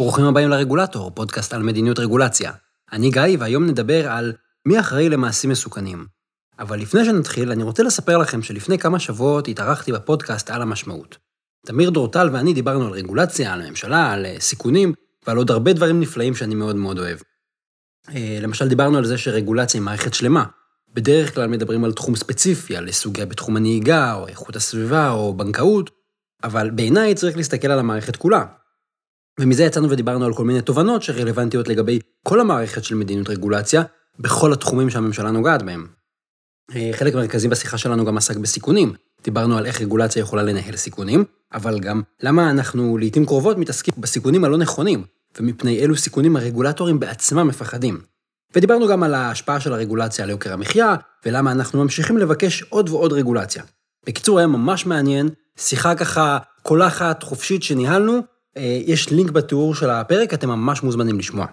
ברוכים הבאים לרגולטור, פודקאסט על מדיניות רגולציה. אני גיא, והיום נדבר על מי אחראי למעשים מסוכנים. אבל לפני שנתחיל, אני רוצה לספר לכם שלפני כמה שבועות התארחתי בפודקאסט על המשמעות. תמיר דורטל ואני דיברנו על רגולציה, על הממשלה, על אה, סיכונים, ועל עוד הרבה דברים נפלאים שאני מאוד מאוד אוהב. אה, למשל, דיברנו על זה שרגולציה היא מערכת שלמה. בדרך כלל מדברים על תחום ספציפי, על סוגיה בתחום הנהיגה, או איכות הסביבה, או בנקאות, אבל בעיניי צריך להסתכל על המערכת כולה. ומזה יצאנו ודיברנו על כל מיני תובנות שרלוונטיות לגבי כל המערכת של מדיניות רגולציה, בכל התחומים שהממשלה נוגעת בהם. אה, חלק מרכזי בשיחה שלנו גם עסק בסיכונים. דיברנו על איך רגולציה יכולה לנהל סיכונים, אבל גם למה אנחנו לעיתים קרובות מתעסקים בסיכונים הלא נכונים, ומפני אילו סיכונים הרגולטורים בעצמם מפחדים. ודיברנו גם על ההשפעה של הרגולציה על יוקר המחיה, ולמה אנחנו ממשיכים לבקש עוד ועוד רגולציה. בקיצור, היה ממש מעניין, שיחה ככה קולחת, חופשית שניהלנו, יש לינק בתיאור של הפרק, אתם ממש מוזמנים לשמוע.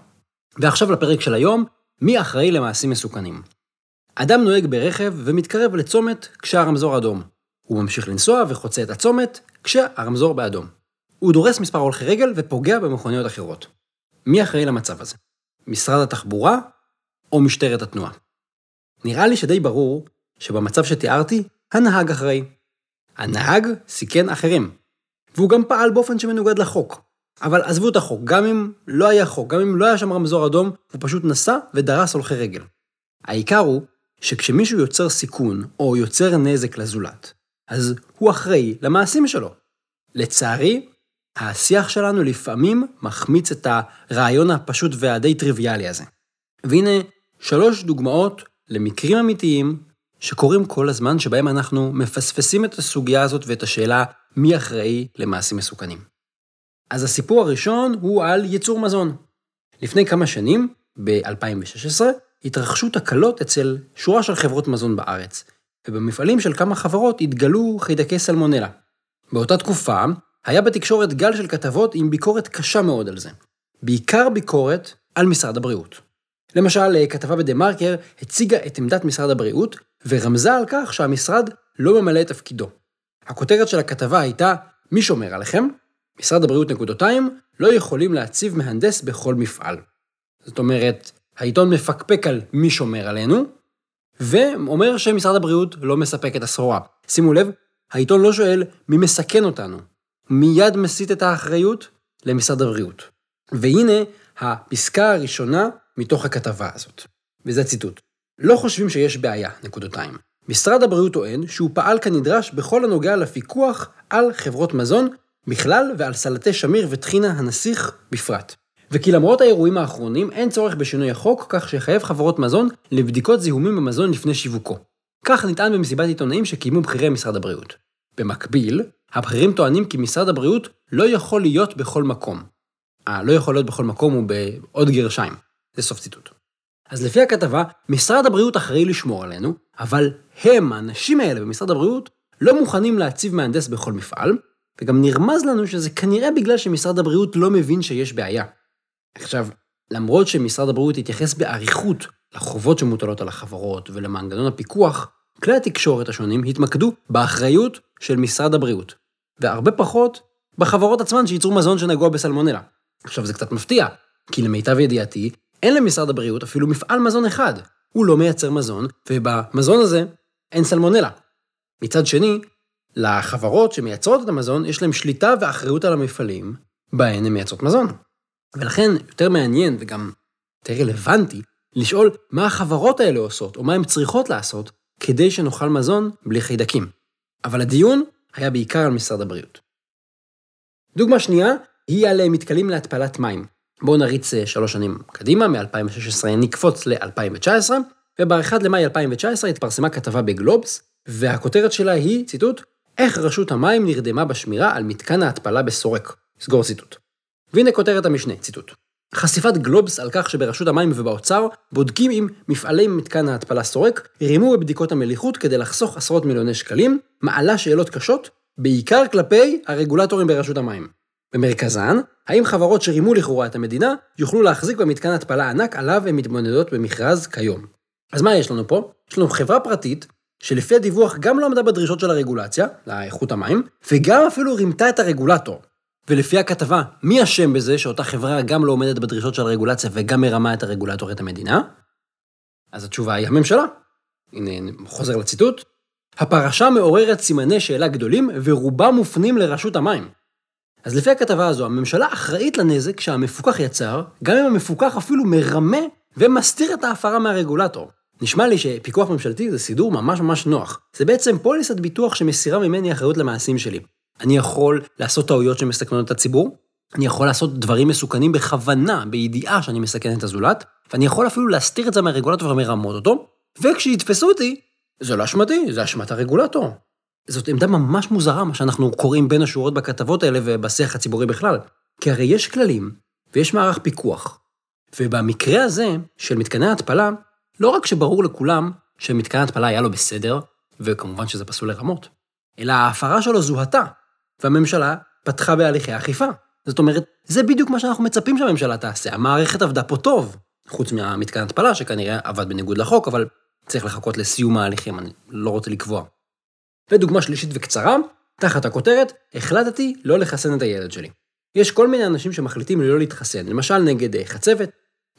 ועכשיו לפרק של היום, מי אחראי למעשים מסוכנים? אדם נוהג ברכב ומתקרב לצומת כשהרמזור אדום. הוא ממשיך לנסוע וחוצה את הצומת כשהרמזור באדום. הוא דורס מספר הולכי רגל ופוגע במכוניות אחרות. מי אחראי למצב הזה? משרד התחבורה או משטרת התנועה? נראה לי שדי ברור שבמצב שתיארתי, הנהג אחראי. הנהג סיכן אחרים, והוא גם פעל באופן שמנוגד לחוק. אבל עזבו את החוק, גם אם לא היה חוק, גם אם לא היה שם רמזור אדום, הוא פשוט נסע ודרס הולכי רגל. העיקר הוא שכשמישהו יוצר סיכון או יוצר נזק לזולת, אז הוא אחראי למעשים שלו. לצערי, השיח שלנו לפעמים מחמיץ את הרעיון הפשוט והדי טריוויאלי הזה. והנה שלוש דוגמאות למקרים אמיתיים שקורים כל הזמן שבהם אנחנו מפספסים את הסוגיה הזאת ואת השאלה מי אחראי למעשים מסוכנים. אז הסיפור הראשון הוא על ייצור מזון. לפני כמה שנים, ב-2016, התרחשו תקלות אצל שורה של חברות מזון בארץ, ובמפעלים של כמה חברות התגלו חיידקי סלמונלה. באותה תקופה, היה בתקשורת גל של כתבות עם ביקורת קשה מאוד על זה. בעיקר ביקורת על משרד הבריאות. למשל, כתבה בדה מרקר הציגה את עמדת משרד הבריאות, ורמזה על כך שהמשרד לא ממלא את תפקידו. הכותרת של הכתבה הייתה, מי שומר עליכם? משרד הבריאות נקודותיים לא יכולים להציב מהנדס בכל מפעל. זאת אומרת, העיתון מפקפק על מי שומר עלינו, ואומר שמשרד הבריאות לא מספק את הסחורה. שימו לב, העיתון לא שואל מי מסכן אותנו. מיד מסיט את האחריות למשרד הבריאות. והנה הפסקה הראשונה מתוך הכתבה הזאת. וזה ציטוט. לא חושבים שיש בעיה, נקודותיים. משרד הבריאות טוען שהוא פעל כנדרש בכל הנוגע לפיקוח על חברות מזון בכלל ועל סלטי שמיר וטחינה הנסיך בפרט. וכי למרות האירועים האחרונים אין צורך בשינוי החוק כך שיחייב חברות מזון לבדיקות זיהומים במזון לפני שיווקו. כך נטען במסיבת עיתונאים שקיימו בכירי משרד הבריאות. במקביל, הבכירים טוענים כי משרד הבריאות לא יכול להיות בכל מקום. הלא יכול להיות בכל מקום הוא בעוד גרשיים. זה סוף ציטוט. אז לפי הכתבה, משרד הבריאות אחראי לשמור עלינו, אבל הם, האנשים האלה במשרד הבריאות, לא מוכנים להציב מהנדס בכל מפעל, וגם נרמז לנו שזה כנראה בגלל שמשרד הבריאות לא מבין שיש בעיה. עכשיו, למרות שמשרד הבריאות התייחס באריכות לחובות שמוטלות על החברות ולמנגנון הפיקוח, כלי התקשורת השונים התמקדו באחריות של משרד הבריאות, והרבה פחות בחברות עצמן שייצרו מזון שנגוע בסלמונלה. עכשיו זה קצת מפתיע, כי למיטב ידיעתי, אין למשרד הבריאות אפילו מפעל מזון אחד. הוא לא מייצר מזון, ובמזון הזה אין סלמונלה. מצד שני, לחברות שמייצרות את המזון, יש להם שליטה ואחריות על המפעלים, בהן הן מייצרות מזון. ולכן יותר מעניין וגם יותר רלוונטי לשאול מה החברות האלה עושות, או מה הן צריכות לעשות, כדי שנאכל מזון בלי חיידקים. אבל הדיון היה בעיקר על משרד הבריאות. דוגמה שנייה היא על מתקלים להתפלת מים. בואו נריץ אה, שלוש שנים קדימה, מ-2016 נקפוץ ל-2019, וב-1 למאי 2019 התפרסמה כתבה בגלובס, והכותרת שלה היא, ציטוט, איך רשות המים נרדמה בשמירה על מתקן ההתפלה בסורק. סגור ציטוט. והנה כותרת המשנה, ציטוט. חשיפת גלובס על כך שברשות המים ובאוצר בודקים אם מפעלי מתקן ההתפלה סורק רימו בבדיקות המליחות כדי לחסוך עשרות מיליוני שקלים, מעלה שאלות קשות, בעיקר כלפי הרגולטורים ברשות המים. במרכזן, האם חברות שרימו לכאורה את המדינה יוכלו להחזיק במתקן התפלה ענק עליו הן מתמודדות במכרז כיום. אז מה יש לנו פה? יש לנו חברה פרטית, שלפי הדיווח גם לא עמדה בדרישות של הרגולציה, לאיכות המים, וגם אפילו רימתה את הרגולטור. ולפי הכתבה, מי אשם בזה שאותה חברה גם לא עומדת בדרישות של הרגולציה וגם מרמה את הרגולטור את המדינה? אז התשובה היא הממשלה. הנה, חוזר לציטוט. הפרשה מעוררת סימני שאלה גדולים ורובם מופנים לרשות המים. אז לפי הכתבה הזו, הממשלה אחראית לנזק שהמפוקח יצר, גם אם המפוקח אפילו מרמה ומסתיר את ההפרה מהרגולטור. נשמע לי שפיקוח ממשלתי זה סידור ממש ממש נוח. זה בעצם פוליסת ביטוח שמסירה ממני אחריות למעשים שלי. אני יכול לעשות טעויות שמסכנות את הציבור, אני יכול לעשות דברים מסוכנים בכוונה, בידיעה שאני מסכן את הזולת, ואני יכול אפילו להסתיר את זה מהרגולטור ומרמות אותו, וכשיתפסו אותי, זה לא אשמתי, זה אשמת הרגולטור. זאת עמדה ממש מוזרה, מה שאנחנו קוראים בין השורות בכתבות האלה ובשיח הציבורי בכלל. כי הרי יש כללים, ויש מערך פיקוח. ובמקרה הזה, של מתקני ההתפלה, לא רק שברור לכולם שמתקן ההתפלה היה לו בסדר, וכמובן שזה פסול לרמות, אלא ההפרה שלו זוהתה, והממשלה פתחה בהליכי אכיפה. זאת אומרת, זה בדיוק מה שאנחנו מצפים שהממשלה תעשה, המערכת עבדה פה טוב. חוץ מהמתקן התפלה, שכנראה עבד בניגוד לחוק, אבל צריך לחכות לסיום ההליכים, אני לא רוצה לקבוע. ודוגמה שלישית וקצרה, תחת הכותרת, החלטתי לא לחסן את הילד שלי. יש כל מיני אנשים שמחליטים לא להתחסן, למשל נגד אה, חצבת,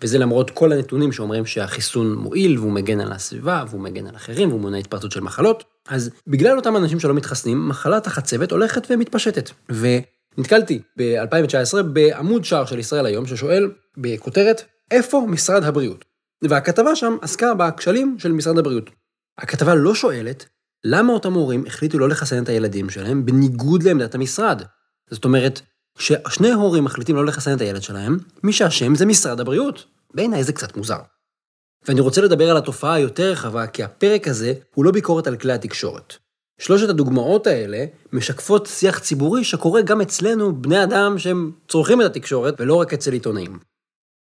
וזה למרות כל הנתונים שאומרים שהחיסון מועיל והוא מגן על הסביבה והוא מגן על אחרים והוא מונע התפרצות של מחלות, אז בגלל אותם אנשים שלא מתחסנים, מחלת החצבת הולכת ומתפשטת. ונתקלתי ב-2019 בעמוד שער של ישראל היום ששואל בכותרת, איפה משרד הבריאות? והכתבה שם עסקה בכשלים של משרד הבריאות. הכתבה לא שואלת למה אותם הורים החליטו לא לחסן את הילדים שלהם בניגוד לעמדת המשרד. זאת אומרת, כששני הורים מחליטים לא לחסן את הילד שלהם, מי שאשם זה משרד הבריאות. בעיניי זה קצת מוזר. ואני רוצה לדבר על התופעה היותר רחבה, כי הפרק הזה הוא לא ביקורת על כלי התקשורת. שלושת הדוגמאות האלה משקפות שיח ציבורי שקורה גם אצלנו, בני אדם שהם צורכים את התקשורת, ולא רק אצל עיתונאים.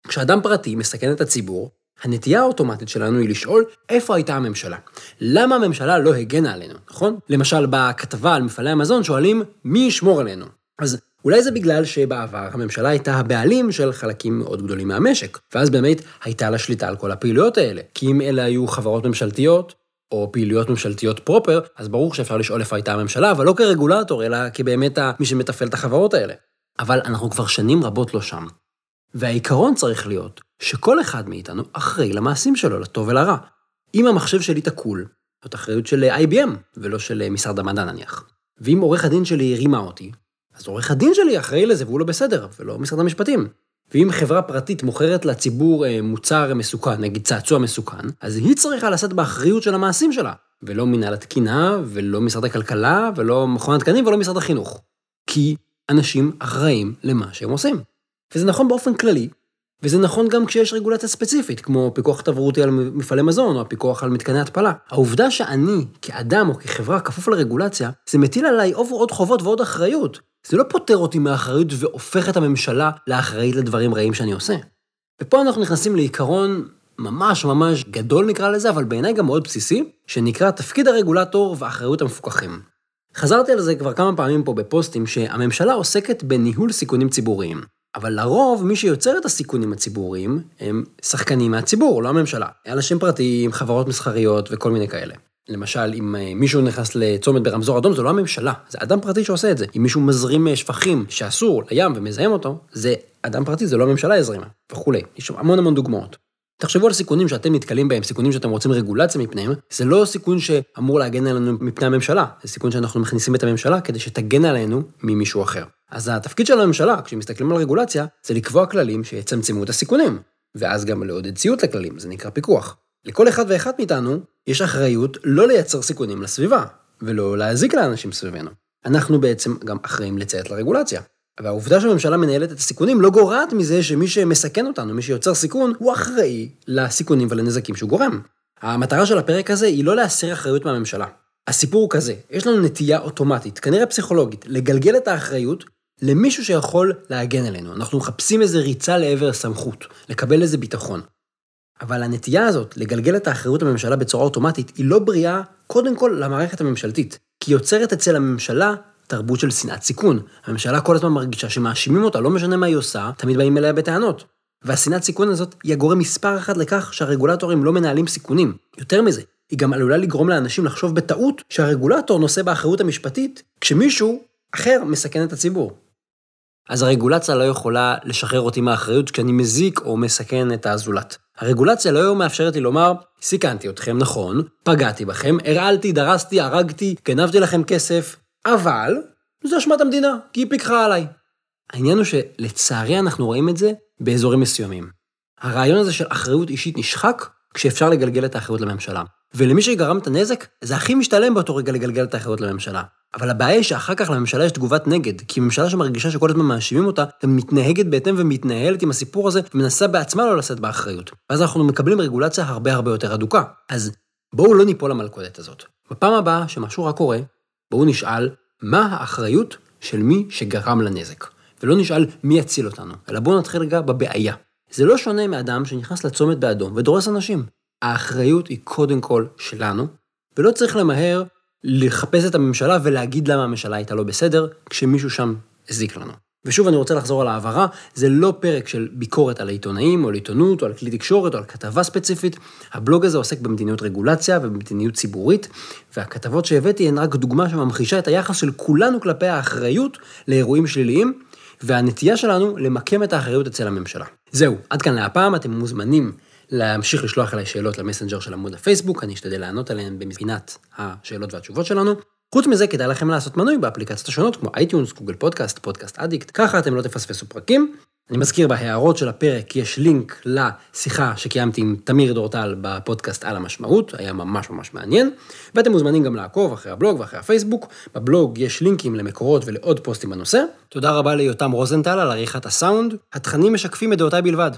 כשאדם פרטי מסכן את הציבור, הנטייה האוטומטית שלנו היא לשאול איפה הייתה הממשלה. למה הממשלה לא הגנה עלינו, נכון? למשל, בכתבה על מפעלי המזון שואלים מי ישמור עלינו. אז אולי זה בגלל שבעבר הממשלה הייתה הבעלים של חלקים מאוד גדולים מהמשק, ואז באמת הייתה לה שליטה על כל הפעילויות האלה. כי אם אלה היו חברות ממשלתיות, או פעילויות ממשלתיות פרופר, אז ברור שאפשר לשאול איפה הייתה הממשלה, אבל לא כרגולטור, אלא כבאמת מי שמתפעל את החברות האלה. אבל אנחנו כבר שנים רבות לא שם. והעיקרון צריך להיות שכל אחד מאיתנו אחראי למעשים שלו, לטוב ולרע. אם המחשב שלי תקול, זאת אחריות של IBM, ולא של משרד המדע נניח. ואם עורך הדין שלי הרימה אותי, אז עורך הדין שלי אחראי לזה והוא לא בסדר, ולא משרד המשפטים. ואם חברה פרטית מוכרת לציבור אה, מוצר מסוכן, נגיד צעצוע מסוכן, אז היא צריכה לשאת באחריות של המעשים שלה, ולא מנהל התקינה, ולא משרד הכלכלה, ולא מכון התקנים, ולא משרד החינוך. כי אנשים אחראים למה שהם עושים. וזה נכון באופן כללי, וזה נכון גם כשיש רגולציה ספציפית, כמו פיקוח תברואתי על מפעלי מזון, או הפיקוח על מתקני התפלה. העובדה שאני, כאדם או כחברה, כפוף לרגולציה, זה מטיל עליי עוד חובות ועוד אחריות. זה לא פוטר אותי מאחריות והופך את הממשלה לאחראית לדברים רעים שאני עושה. ופה אנחנו נכנסים לעיקרון ממש ממש גדול נקרא לזה, אבל בעיניי גם מאוד בסיסי, שנקרא תפקיד הרגולטור ואחריות המפוקחים. חזרתי על זה כבר כמה פעמים פה בפוסטים, שהממשלה עוסקת בניהול סיכונים ציבוריים. אבל לרוב, מי שיוצר את הסיכונים הציבוריים, הם שחקנים מהציבור, לא הממשלה. אנשים פרטיים, חברות מסחריות וכל מיני כאלה. למשל, אם אה, מישהו נכנס לצומת ברמזור אדום, זה לא הממשלה, זה אדם פרטי שעושה את זה. אם מישהו מזרים אה, שפכים שאסור לים ומזהם אותו, זה אדם פרטי, זה לא הממשלה הזרימה, וכולי. יש המון המון דוגמאות. תחשבו על סיכונים שאתם נתקלים בהם, סיכונים שאתם רוצים רגולציה מפניהם, זה לא סיכון שאמור להגן עלינו מפני הממשלה, זה סיכון שאנחנו מכניסים את הממשלה כדי שתגן עלינו ממישהו אחר. אז התפקיד של הממשלה, כשמסתכלים על רגולציה, זה לקבוע כללים שיצמצמו את הסיכונים, ואז גם לעודד ציות לכללים, זה נקרא פיקוח. לכל אחד ואחד מאיתנו יש אחריות לא לייצר סיכונים לסביבה, ולא להזיק לאנשים סביבנו. אנחנו בעצם גם אחראים לציית לרגולציה. והעובדה שהממשלה מנהלת את הסיכונים לא גורעת מזה שמי שמסכן אותנו, מי שיוצר סיכון, הוא אחראי לסיכונים ולנזקים שהוא גורם. המטרה של הפרק הזה היא לא להסיר אחריות מהממשלה. הסיפור הוא כזה, יש לנו נטייה אוטומטית, כנראה פסיכולוגית, לגלגל את האחריות למישהו שיכול להגן עלינו. אנחנו מחפשים איזה ריצה לעבר הסמכות, לקבל איזה ביטחון. אבל הנטייה הזאת לגלגל את האחריות לממשלה בצורה אוטומטית היא לא בריאה, קודם כל למערכת הממשלתית. כי יוצרת אצל הממשלה תרבות של שנאת סיכון. הממשלה כל הזמן מרגישה שמאשימים אותה, לא משנה מה היא עושה, תמיד באים אליה בטענות. והשנאת סיכון הזאת היא הגורם מספר אחת לכך שהרגולטורים לא מנהלים סיכונים. יותר מזה, היא גם עלולה לגרום לאנשים לחשוב בטעות שהרגולטור נושא באחריות המשפטית, כשמישהו אחר מסכן את הציבור. אז הרגולציה לא יכולה לשחרר אותי מהאחריות כשאני מזיק או מסכן את הזולת. הרגולציה לא מאפשרת לי לומר, סיכנתי אתכם, נכון, פגעתי בכם, הרעלתי, דרסתי, הרגתי, גנבתי לכם כסף, אבל זו אשמת המדינה, כי היא פיקחה עליי. העניין הוא שלצערי אנחנו רואים את זה באזורים מסוימים. הרעיון הזה של אחריות אישית נשחק כשאפשר לגלגל את האחריות לממשלה. ולמי שגרם את הנזק, זה הכי משתלם באותו רגע לגלגל את האחריות לממשלה. אבל הבעיה היא שאחר כך לממשלה יש תגובת נגד, כי ממשלה שמרגישה שכל הזמן מאשימים אותה, ומתנהגת בהתאם ומתנהלת עם הסיפור הזה, ומנסה בעצמה לא לשאת באחריות. ואז אנחנו מקבלים רגולציה הרבה הרבה יותר אדוקה. אז בואו לא ניפול למלכודת הזאת. בפעם הבאה שמשהו רע קורה, בואו נשאל מה האחריות של מי שגרם לנזק. ולא נשאל מי יציל אותנו, אלא בואו נתחיל רגע בבעיה. זה לא שונה מאדם שנכנס לצומת באדום ודורס אנשים. האחריות היא קודם כל שלנו, ולא צריך למהר לחפש את הממשלה ולהגיד למה הממשלה הייתה לא בסדר, כשמישהו שם הזיק לנו. ושוב אני רוצה לחזור על ההעברה, זה לא פרק של ביקורת על העיתונאים, או על עיתונות, או על כלי תקשורת, או על כתבה ספציפית. הבלוג הזה עוסק במדיניות רגולציה ובמדיניות ציבורית, והכתבות שהבאתי הן רק דוגמה שממחישה את היחס של כולנו כלפי האחריות לאירועים שליליים, והנטייה שלנו למקם את האחריות אצל הממשלה. זהו, עד כאן להפעם, אתם מוזמנים להמשיך לשלוח אליי שאלות למסנג'ר של עמוד הפייסבוק, אני אשתדל לענות עליהן בפינת השאלות והתשובות שלנו. חוץ מזה, כדאי לכם לעשות מנוי באפליקציות השונות כמו iTunes, Google Podcast, Podcast Addict, ככה אתם לא תפספסו פרקים. אני מזכיר בהערות של הפרק יש לינק לשיחה שקיימתי עם תמיר דורטל בפודקאסט על המשמעות, היה ממש ממש מעניין, ואתם מוזמנים גם לעקוב אחרי הבלוג ואחרי הפייסבוק, בבלוג יש לינקים למקורות ולעוד פוסטים בנושא. תודה רבה ליותם רוזנטל על עריכת הסאונד, התכנים משקפים את דעותיי בלבד.